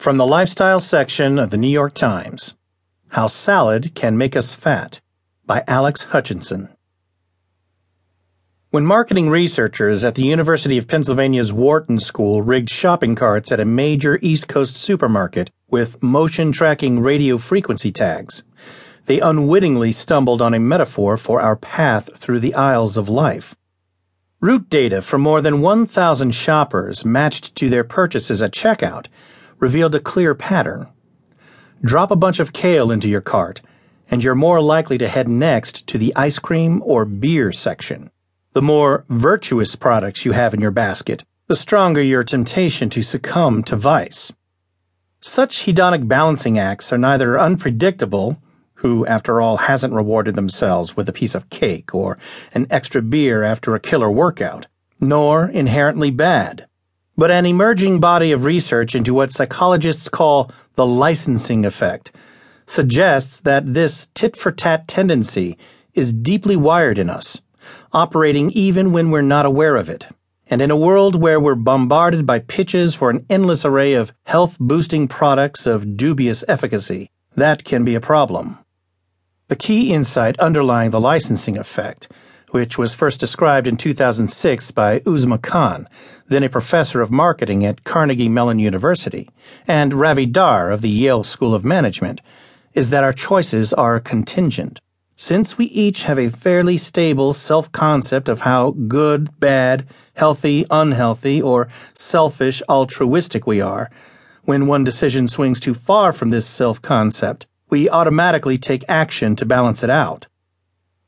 From the lifestyle section of the New York Times How Salad Can Make Us Fat by Alex Hutchinson. When marketing researchers at the University of Pennsylvania's Wharton School rigged shopping carts at a major East Coast supermarket with motion tracking radio frequency tags, they unwittingly stumbled on a metaphor for our path through the aisles of life. Route data from more than 1,000 shoppers matched to their purchases at checkout revealed a clear pattern. Drop a bunch of kale into your cart, and you're more likely to head next to the ice cream or beer section. The more virtuous products you have in your basket, the stronger your temptation to succumb to vice. Such hedonic balancing acts are neither unpredictable, who, after all, hasn't rewarded themselves with a piece of cake or an extra beer after a killer workout, nor inherently bad but an emerging body of research into what psychologists call the licensing effect suggests that this tit for tat tendency is deeply wired in us, operating even when we're not aware of it. And in a world where we're bombarded by pitches for an endless array of health boosting products of dubious efficacy, that can be a problem. The key insight underlying the licensing effect which was first described in 2006 by Uzma Khan, then a professor of marketing at Carnegie Mellon University, and Ravi Dhar of the Yale School of Management, is that our choices are contingent. Since we each have a fairly stable self concept of how good, bad, healthy, unhealthy, or selfish, altruistic we are, when one decision swings too far from this self concept, we automatically take action to balance it out.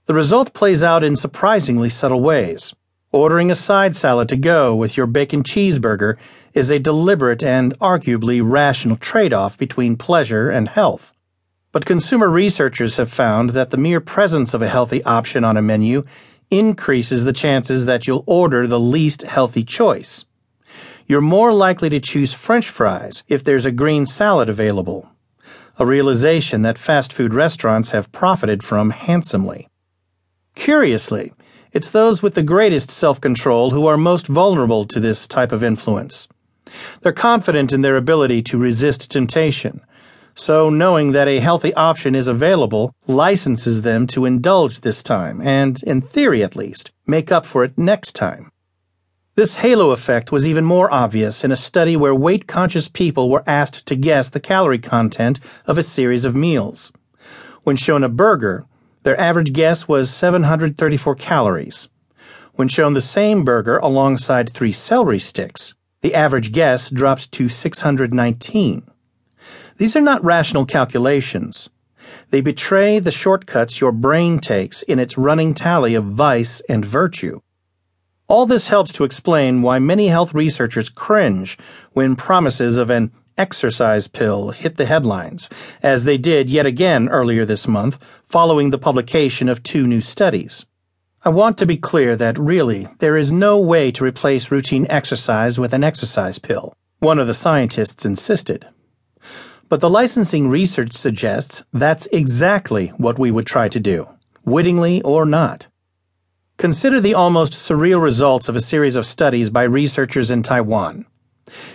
The result plays out in surprisingly subtle ways. Ordering a side salad to go with your bacon cheeseburger is a deliberate and arguably rational trade off between pleasure and health. But consumer researchers have found that the mere presence of a healthy option on a menu increases the chances that you'll order the least healthy choice. You're more likely to choose french fries if there's a green salad available, a realization that fast food restaurants have profited from handsomely. Curiously, it's those with the greatest self control who are most vulnerable to this type of influence. They're confident in their ability to resist temptation, so knowing that a healthy option is available licenses them to indulge this time and, in theory at least, make up for it next time. This halo effect was even more obvious in a study where weight conscious people were asked to guess the calorie content of a series of meals. When shown a burger, their average guess was 734 calories. When shown the same burger alongside three celery sticks, the average guess dropped to 619. These are not rational calculations. They betray the shortcuts your brain takes in its running tally of vice and virtue. All this helps to explain why many health researchers cringe when promises of an exercise pill hit the headlines, as they did yet again earlier this month following the publication of two new studies. I want to be clear that really, there is no way to replace routine exercise with an exercise pill, one of the scientists insisted. But the licensing research suggests that's exactly what we would try to do, wittingly or not. Consider the almost surreal results of a series of studies by researchers in Taiwan.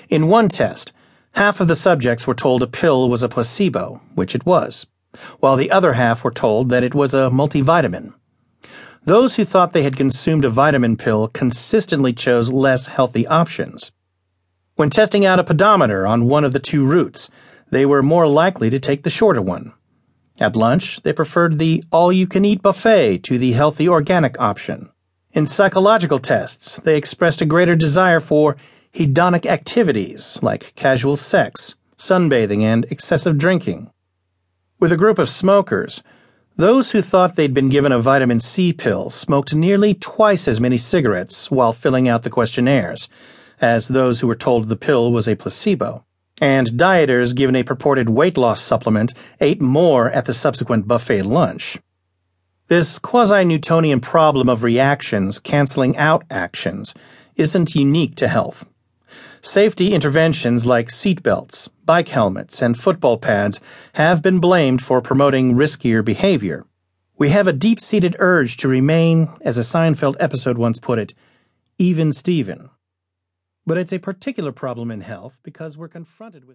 In one test, Half of the subjects were told a pill was a placebo, which it was, while the other half were told that it was a multivitamin. Those who thought they had consumed a vitamin pill consistently chose less healthy options. When testing out a pedometer on one of the two routes, they were more likely to take the shorter one. At lunch, they preferred the all you can eat buffet to the healthy organic option. In psychological tests, they expressed a greater desire for hedonic activities like casual sex, sunbathing, and excessive drinking. With a group of smokers, those who thought they'd been given a vitamin C pill smoked nearly twice as many cigarettes while filling out the questionnaires as those who were told the pill was a placebo. And dieters given a purported weight loss supplement ate more at the subsequent buffet lunch. This quasi Newtonian problem of reactions canceling out actions isn't unique to health. Safety interventions like seatbelts, bike helmets, and football pads have been blamed for promoting riskier behavior. We have a deep seated urge to remain, as a Seinfeld episode once put it, even Steven. But it's a particular problem in health because we're confronted with